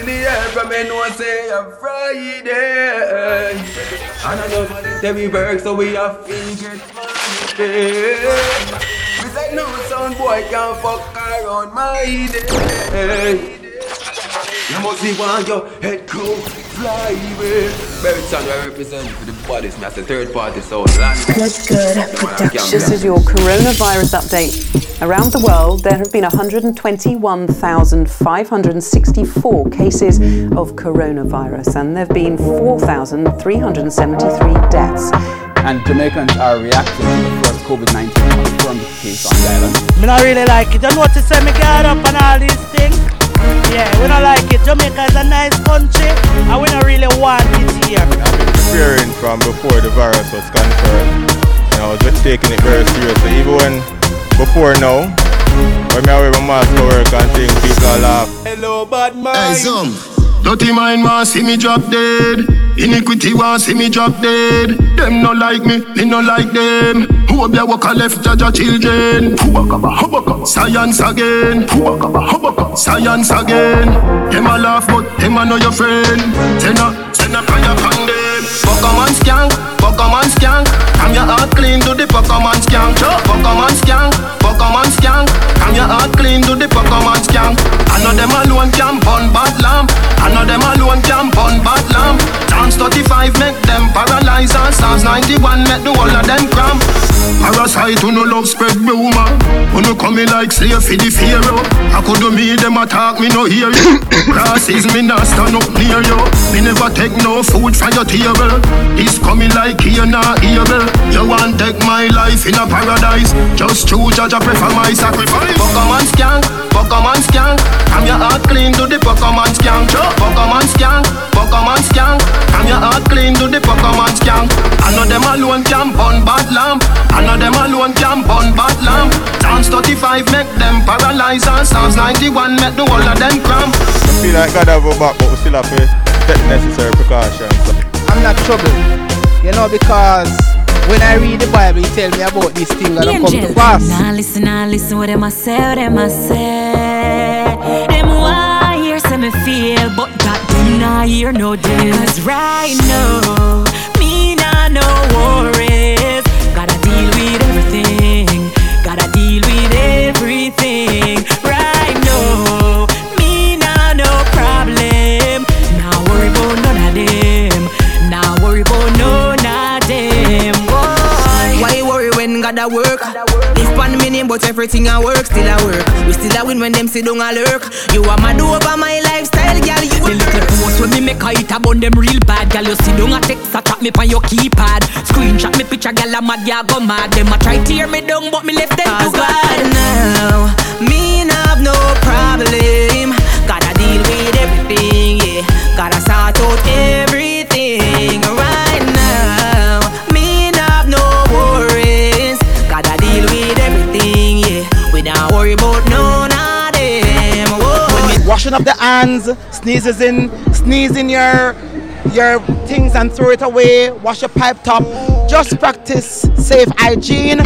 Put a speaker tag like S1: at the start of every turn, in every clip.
S1: in the air from me know say a Friday. And I know that we work so we have get money. We say no son boy can't fuck around my day. You must be one your head cool fly away. Very sound I represent for the bodies, me as a third party so land.
S2: Good, good production.
S3: This is your coronavirus update. Around the world, there have been 121,564 cases of coronavirus, and there have been 4,373 deaths.
S4: And Jamaicans are reacting to the first COVID-19 confirmed case on the island.
S5: Me not really like it. You know what to say, me get up and all these things. Yeah, we don't like it. Jamaica is a nice country, and we don't really want it here.
S6: I've been preparing from before the virus was confirmed. You know, I was just taking it very seriously. Even when, before now, when I wear my mask to work and things, people are laugh.
S1: Hello, bad man.
S7: Hey, some dirty mind want see me drop dead. Iniquity want see me drop dead. Them no like me, me no like them. Who walk a left judge a children? Hubakaba, hubaka, science again. Hubakaba, hubaka, science again. Them a laugh, but them a know your friend. Send a, send a fire on them. Pokemon skank, Pokemon skank. Come your heart clean to the Pokemon skank. Pokemon skank, Pokemon skank. Come your heart clean to the Pokemon skank. I know them alone can burn Psalms 91 make the whole of them cramp. Parasite who no love spread rumor. Who no coming like slave for the pharaoh. I could do me them attack me no hear you. Crosses me not stand up near you. Me never take no food from your table. This coming like here now evil. You want take my life in a paradise. Just true judge I prefer my sacrifice. Pokemon skank, Pokemon skank. I'm your heart clean to the Pokemon skank. Pokemon skank, Pokemon skank. I'm your heart clean to the Pokemon skank. I know them alone can burn bad lamp. I know them alone can burn bad lamp. Dance 35 make them paralyze and Psalms 91 make the whole of them cramp.
S6: I feel like God have our back, but we still have to take the necessary precautions.
S4: I'm not troubled, you know, because when I read the Bible, it tell me about these things that come to pass.
S8: Now listen, now listen what them a say, what them a say. Them want hear say me feel, but God them not hear no deal. Cause right now, me nah no worries. Gotta deal with everything. Gotta deal with everything. Right now, me nah no problem. Nah worry about none of them. Nah worry about none of them. Boy.
S9: Why you worry when God a work? Live pan me name, but everything I work still a work. We still a win when them sit down a lurk. You are mad over my lifestyle, girl. You
S8: The little post when me make a hit about them real bad Girl, you see down a text a me on your keypad Screenshot me picture, girl, I'm mad, yeah, go mad Them a try tear me down, but me left them
S9: Cause
S8: to
S9: right now, me not have no problem. Gotta deal with everything, yeah. Gotta sort out everything. Right now, me not have no worries. Gotta deal with everything, yeah. We don't worry about none of them. Whoa.
S4: Washing up the hands, sneezes in, sneeze in your your things and throw it away. Wash your pipe top. Just practice safe hygiene.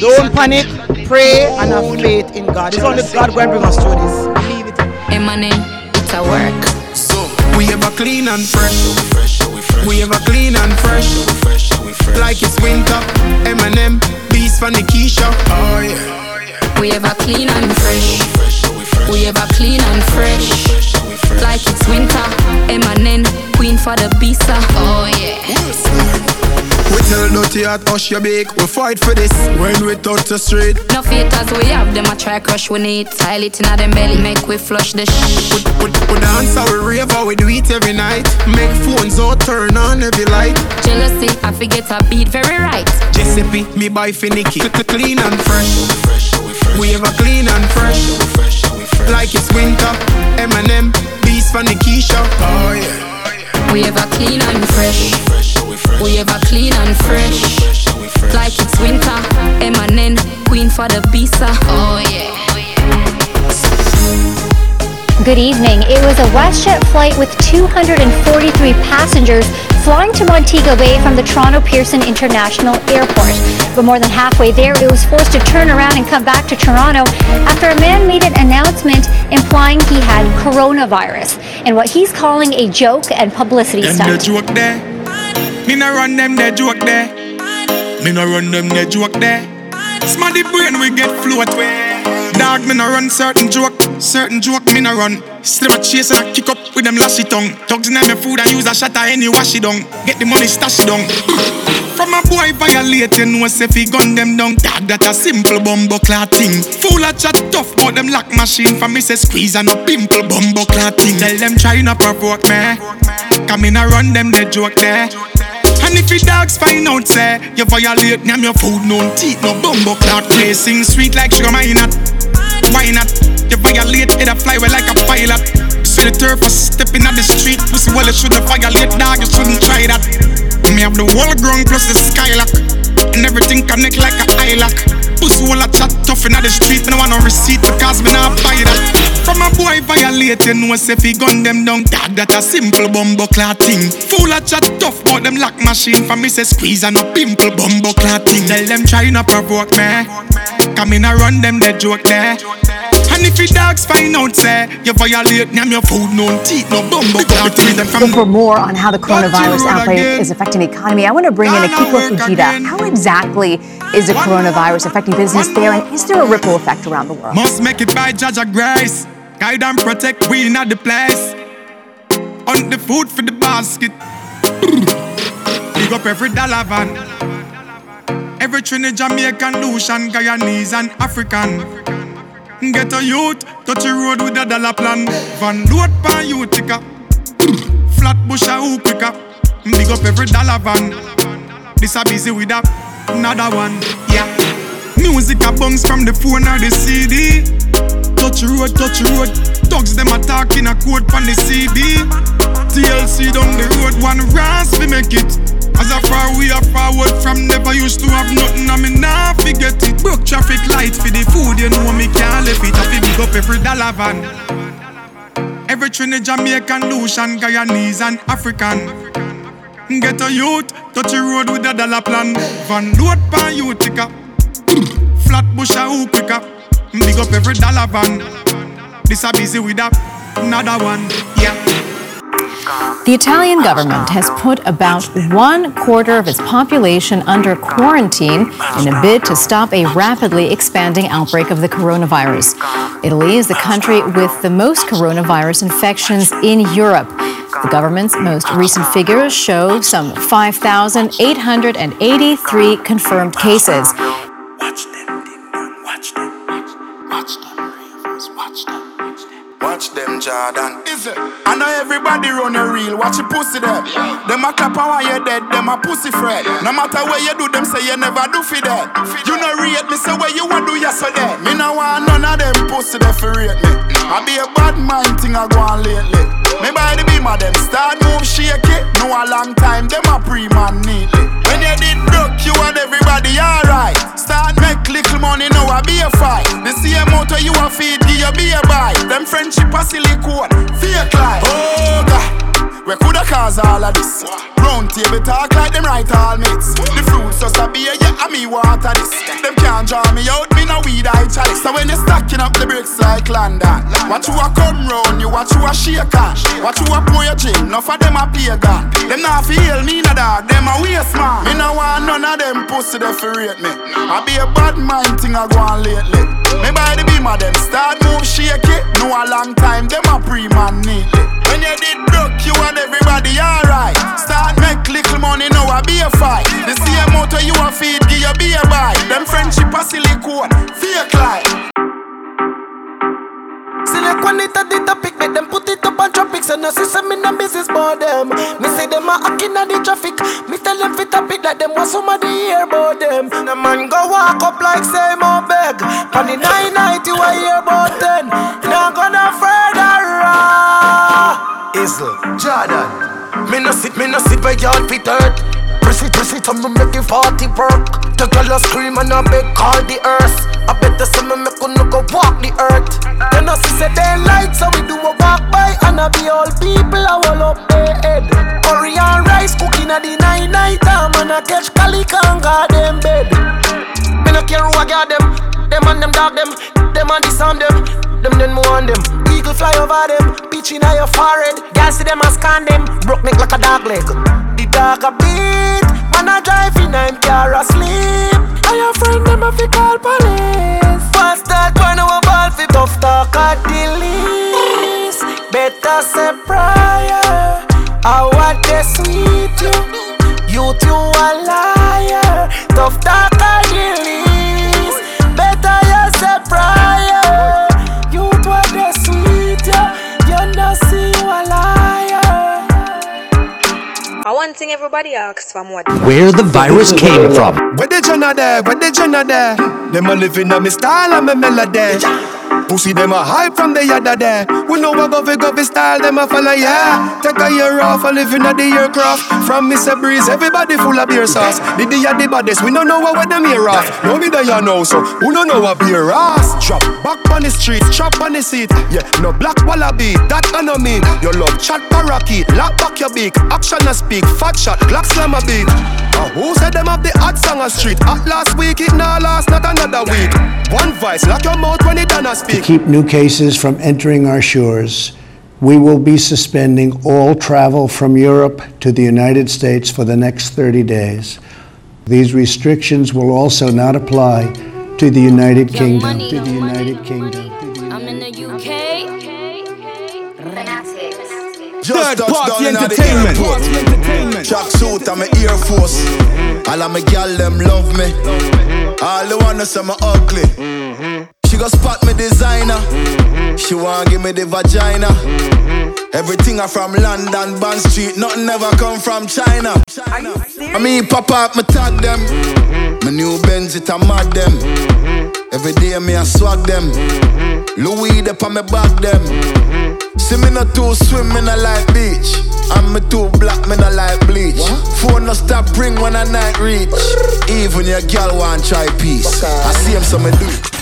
S4: Don't panic. Pray and have faith in God. It's only God going to bring us through this. Believe it.
S8: Eminem, it's a work
S1: So, we ever clean and fresh. We ever clean and fresh. Like it's winter. Eminem, beast from the Keisha. Oh yeah.
S8: We ever clean and fresh We ever clean and fresh Like it's winter Eminem, queen for the bisa Oh yeah
S1: We tell dirty at hush your bake. We fight for this when we touch the street.
S8: No haters we have, them I try crush we need Tile it in a them belly, make we flush the shit
S1: We, we dance how we rave how we do it every night. Make phones out, turn on every light.
S8: Jealousy, I forget a beat very right
S1: Giuseppe, me buy finicky. Clean and fresh. We ever clean and fresh. Like it's winter. Eminem, beast from the Keisha. Oh yeah.
S8: We ever clean and fresh. We ever clean and fresh. Like it's winter Eminem, queen for the bisa Oh yeah.
S2: Good evening. It was a WestJet flight with 243 passengers flying to Montego Bay from the Toronto Pearson International Airport. But more than halfway there, it was forced to turn around and come back to Toronto after a man made an announcement implying he had coronavirus. in what he's calling a joke and publicity
S10: Them
S2: stunt.
S10: the joke there. Me no run them the joke there. Me no run them the joke there. Smarty brain we get float way. Dog me no run certain joke, certain joke me no run. Still a chase and I kick up with them lashy tongue. Dogs in my food and use a shot any wash it. Get the money stash it down. From a boy you know say fi gun them down. Dog that a simple bumbo clot. Full of chat tough, but them lock machine for me say squeeze and a pimple bumbo clot. Tell them try not provoke me. Come in and run them the joke there. And if your dogs find out, say you violate, name your food, no teeth, no bumbo. Racing sweet like sugar, why not? Why not? You violate, it a fly away like a pilot. See the turf was stepping on the street. Pussy well, it should have violate, dog, you shouldn't try that. Me have the wall ground plus the skylock. And everything connect like a eye lock. Pussy well, I chat tough in the street. No want no receipt because me not buy that. From a boy violate, you know, fi gun them down. Dog, that a simple bumbo clot thing. Full of chat tough, but them lock machine for me say squeeze and a pimple bumbo clot thing. Tell them try not provoke me. Come in run them the joke there. And if your dogs find out, say you violate, your food, no teeth, no bumbo clot thing. Them
S11: So
S10: from
S11: for more on how the coronavirus outbreak is affecting the economy, I want to bring in Akiko Fujita. How exactly is the coronavirus affecting business there, and is there a ripple effect around the world?
S10: Must make it by Judge of Grace. Guide and protect, we in the place. On the food for the basket. Big up every dollar van. Every Trinidad, Jamaican, Lucian, Guyanese, and African. Get a youth, touch the road with a dollar plan. Van load pan Utica. Flat bush a who quicker. Big up every dollar van. This a busy with a another one. Yeah. Music a bounce from the phone or the CD. Touch road, touch road. Dogs them attack in a code from the CD. TLC down the road, one ras we make it. As a far we are forward from never used to have nothing, I mean nah forget it. Broke traffic light for the food, you know me can't left it. I fi big up every dollar van. Every Trinidad, Jamaican, Lucian, Guyanese, and African. Get a youth, touch the road with a dollar plan. Van load pan Utica. Flat bush a who quicker. Big up every dollar van. This a busy with a another one. Yeah.
S12: The Italian government has put about one quarter of its population under quarantine in a bid to stop a rapidly expanding outbreak of the coronavirus. Italy is the country with the most coronavirus infections in Europe. The government's most recent figures show some 5,883 confirmed cases.
S10: Jordan. Is it? I know everybody run a reel. Watch your pussy there. Them a clap and while you dead. Them a pussy fred. No matter where you do, them say you never do for that. You no rate me, say where you want do yesterday. Me no want none of them pussy there for rate me. I be a bad mind thing I go on lately. Me by the beam of them start move shaky. No a long time, them a pre-man neatly. When you did broke, you and everybody alright. Start make little money, now I be a fight. The same motor you a feed, give you be a buy. Them friendship a silicone, fake life. Oh God, we coulda cause all of this. Round table talk like them right all mates. The fruits just a beer, yeah, and me water this. Them can't draw me out, me no weed I chalice. So when you stacking up the bricks like London, watch you a come round, you watch you a shake on. Watch you a pour your gym, enough of them a pagan. Them not feel me no dog, them a waste man. Me no want none of them pussy there for me. I be a bad mind thing I go on lately. Me by the beam of them start move shaky. No a long time, them a pre-man neatly. When you did broke, you and everybody alright. Start make little money, now I be a fight. The same motor you a feed, give you be a buy. Them friendship a silicone, fake life.
S13: Select one it at the topic, make them put it up on tropics And no system in a business for them Me say them a hacking at the traffic Me tell them fit topic like them want somebody hear about them The man go walk up like say more beg On the 990 you a hear about ten Now gonna further
S14: Isle, Jordan. Me no sit, me no sit where y'all fit hurt. Press it, press it, and me make it party work. The girl a scream and I beg call the earth. I bet the summer me could no go walk the earth.
S13: Then I see say daylight, so we do a walk by And I be all people I will up their head Curry and rice cooking at the night night time And I catch calico and them bed Me no care who I got them Them and them dog them Them and disarm them Them then more on them Eagle fly over them itching on your forehead. Girl see them a scan them, broke neck like a dog leg. The dog a beat, man a drive in I'm car asleep. And your friend them a fi call police. Fast that one a ball fi tough talk at the least. Better say prior. I want the sweet you, you two a liar. Tough talk at the least.
S15: Thing everybody asks for more.
S2: Where the virus came from.
S16: Where the Jenna there? Where the Jenna there? Them a living on me style and me melody. Pussy them a hype from the yada there. We know what go fi go fi style them a follow yeah. Take a year off, a living at the aircraft. From Mr. Breeze, everybody full of beer sauce. The day the baddest, we don't know what them here off. No me there you know, so who don't know what beer ass? Drop back on the street, chop on the seat. Yeah, no black wallaby, that I know mean. Your love chat parakeet, lock back your beak. Action a speak, fat shot, clock slam a beat. Uh, who said them have the hot song a street? Hot last week, it now last, not another week. One vice, lock your mouth when it done a speak.
S17: Keep new cases from entering our shores, we will be suspending all travel from Europe to the United States for the next 30 days. These restrictions will also not apply to the United Kingdom. To the United Kingdom.
S18: I'm in the UK.
S19: Third party entertainment. Track suit, I'm a Air Force. All of my gal them love me. All the wanna say me ugly. Go spot me designer. She want give me the vagina. Everything I from London, Bond Street. Nothing ever come from China. I mean, pop up, me tag them. My new Benz, it a mad them. Every day me I swag them. Louis, they on me back them. See me not too swim, me not like beach. I'm me too black, me not like bleach. Phone no stop ring when I night reach. Even your girl want try peace. I see him, so me do.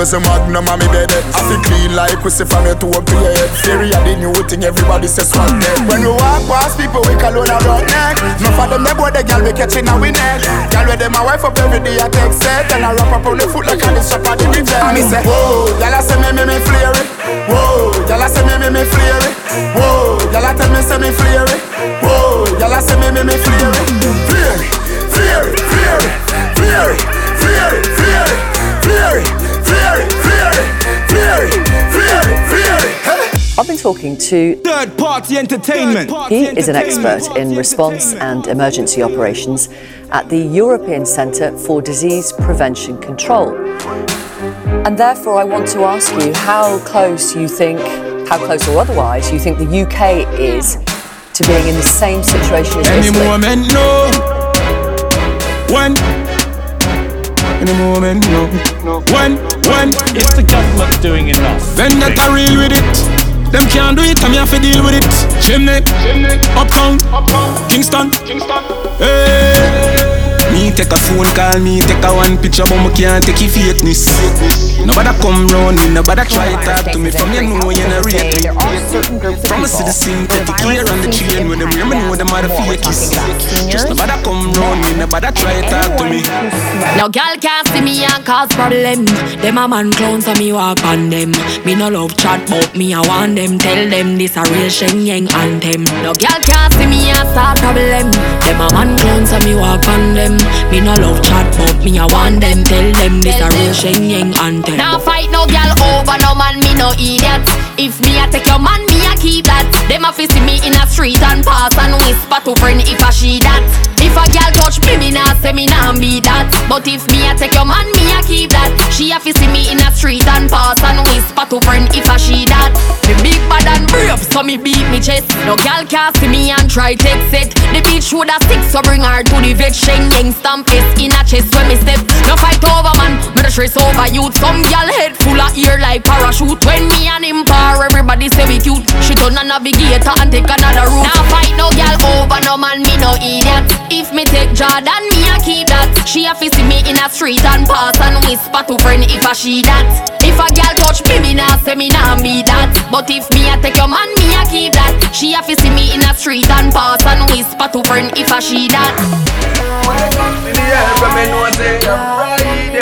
S19: dozen magnum on me bed I feel clean like we see from your toe up to your head Theory of the new thing, everybody says swag dead
S20: When we walk past people, we call on our neck. No for them, they boy the girl we catching we neck. Girl with them, my wife up every day, I take set. And I wrap up on the foot like I a strap on the reject. And me say, whoa, I say me, me, me it. Whoa, I say me, me, me it. Whoa, I tell me, say me it. Whoa, I say me, me, me flare it. Flare it, flare it, flare it,
S3: I've been talking to
S2: Third Party Entertainment.
S3: Third party he is an expert in response and emergency operations at the European Centre for Disease Prevention Control. And therefore, I want to ask you how close you think, how close or otherwise, you think the UK is to being in the same situation as
S21: Any
S3: Italy.
S21: moment, no. When any moment, no. When? When?
S22: Is the government doing enough?
S21: Then that I real with it. Them can't do it, I'm here to deal with it. Chimney, Chimney. uptown, Kingston, Hey. Me take a phone call, me take a one picture, but me can't take your fakeness. Nobody come round me, nobody try talk to me. From you know you not rate me. From a citizen, take it clear on the train when them hear me know them are the fakies. Just nobody come round me, nobody try talk to me.
S18: Now gal can't see me and cause problem. Them a man clowns so me walk on them. Me no love chat but me I want them. Tell them this a real Shen Yeng anthem. Now gal can't see me and start problem. Them a man clowns so me walk on them. Me no love chat but me I want them. Tell them this a real Shen Yeng anthem. Now fight no gal over no man me no idiot. If me a take your man me a keep that. Them a see me in a street and pass and whisper to friend if I she that. If a gal touch me, me nah say me nah be that. But if me a take your man, me a keep that. She a see me in a street and pass and whisper to friend if a she that. Me big bad and brave, so me beat me chest. No gal can see me and try take it. The bitch woulda stick, so bring her to the vet. Shen Yeng stamp in a chest when me step. Stress over youth. Some gal head full of ear like parachute. When me and him par, everybody say we cute. She turn a navigator and take another route. Now fight no gal over no man, me no idiot. If me take Jordan, me a keep that. She a see me in a street and pass and whisper to friend if I she that. If a gal touch me, me nah say me nah be that. But if me a take your man, me a keep that. She a see me in a street and pass and whisper to friend if I she that. Jordan.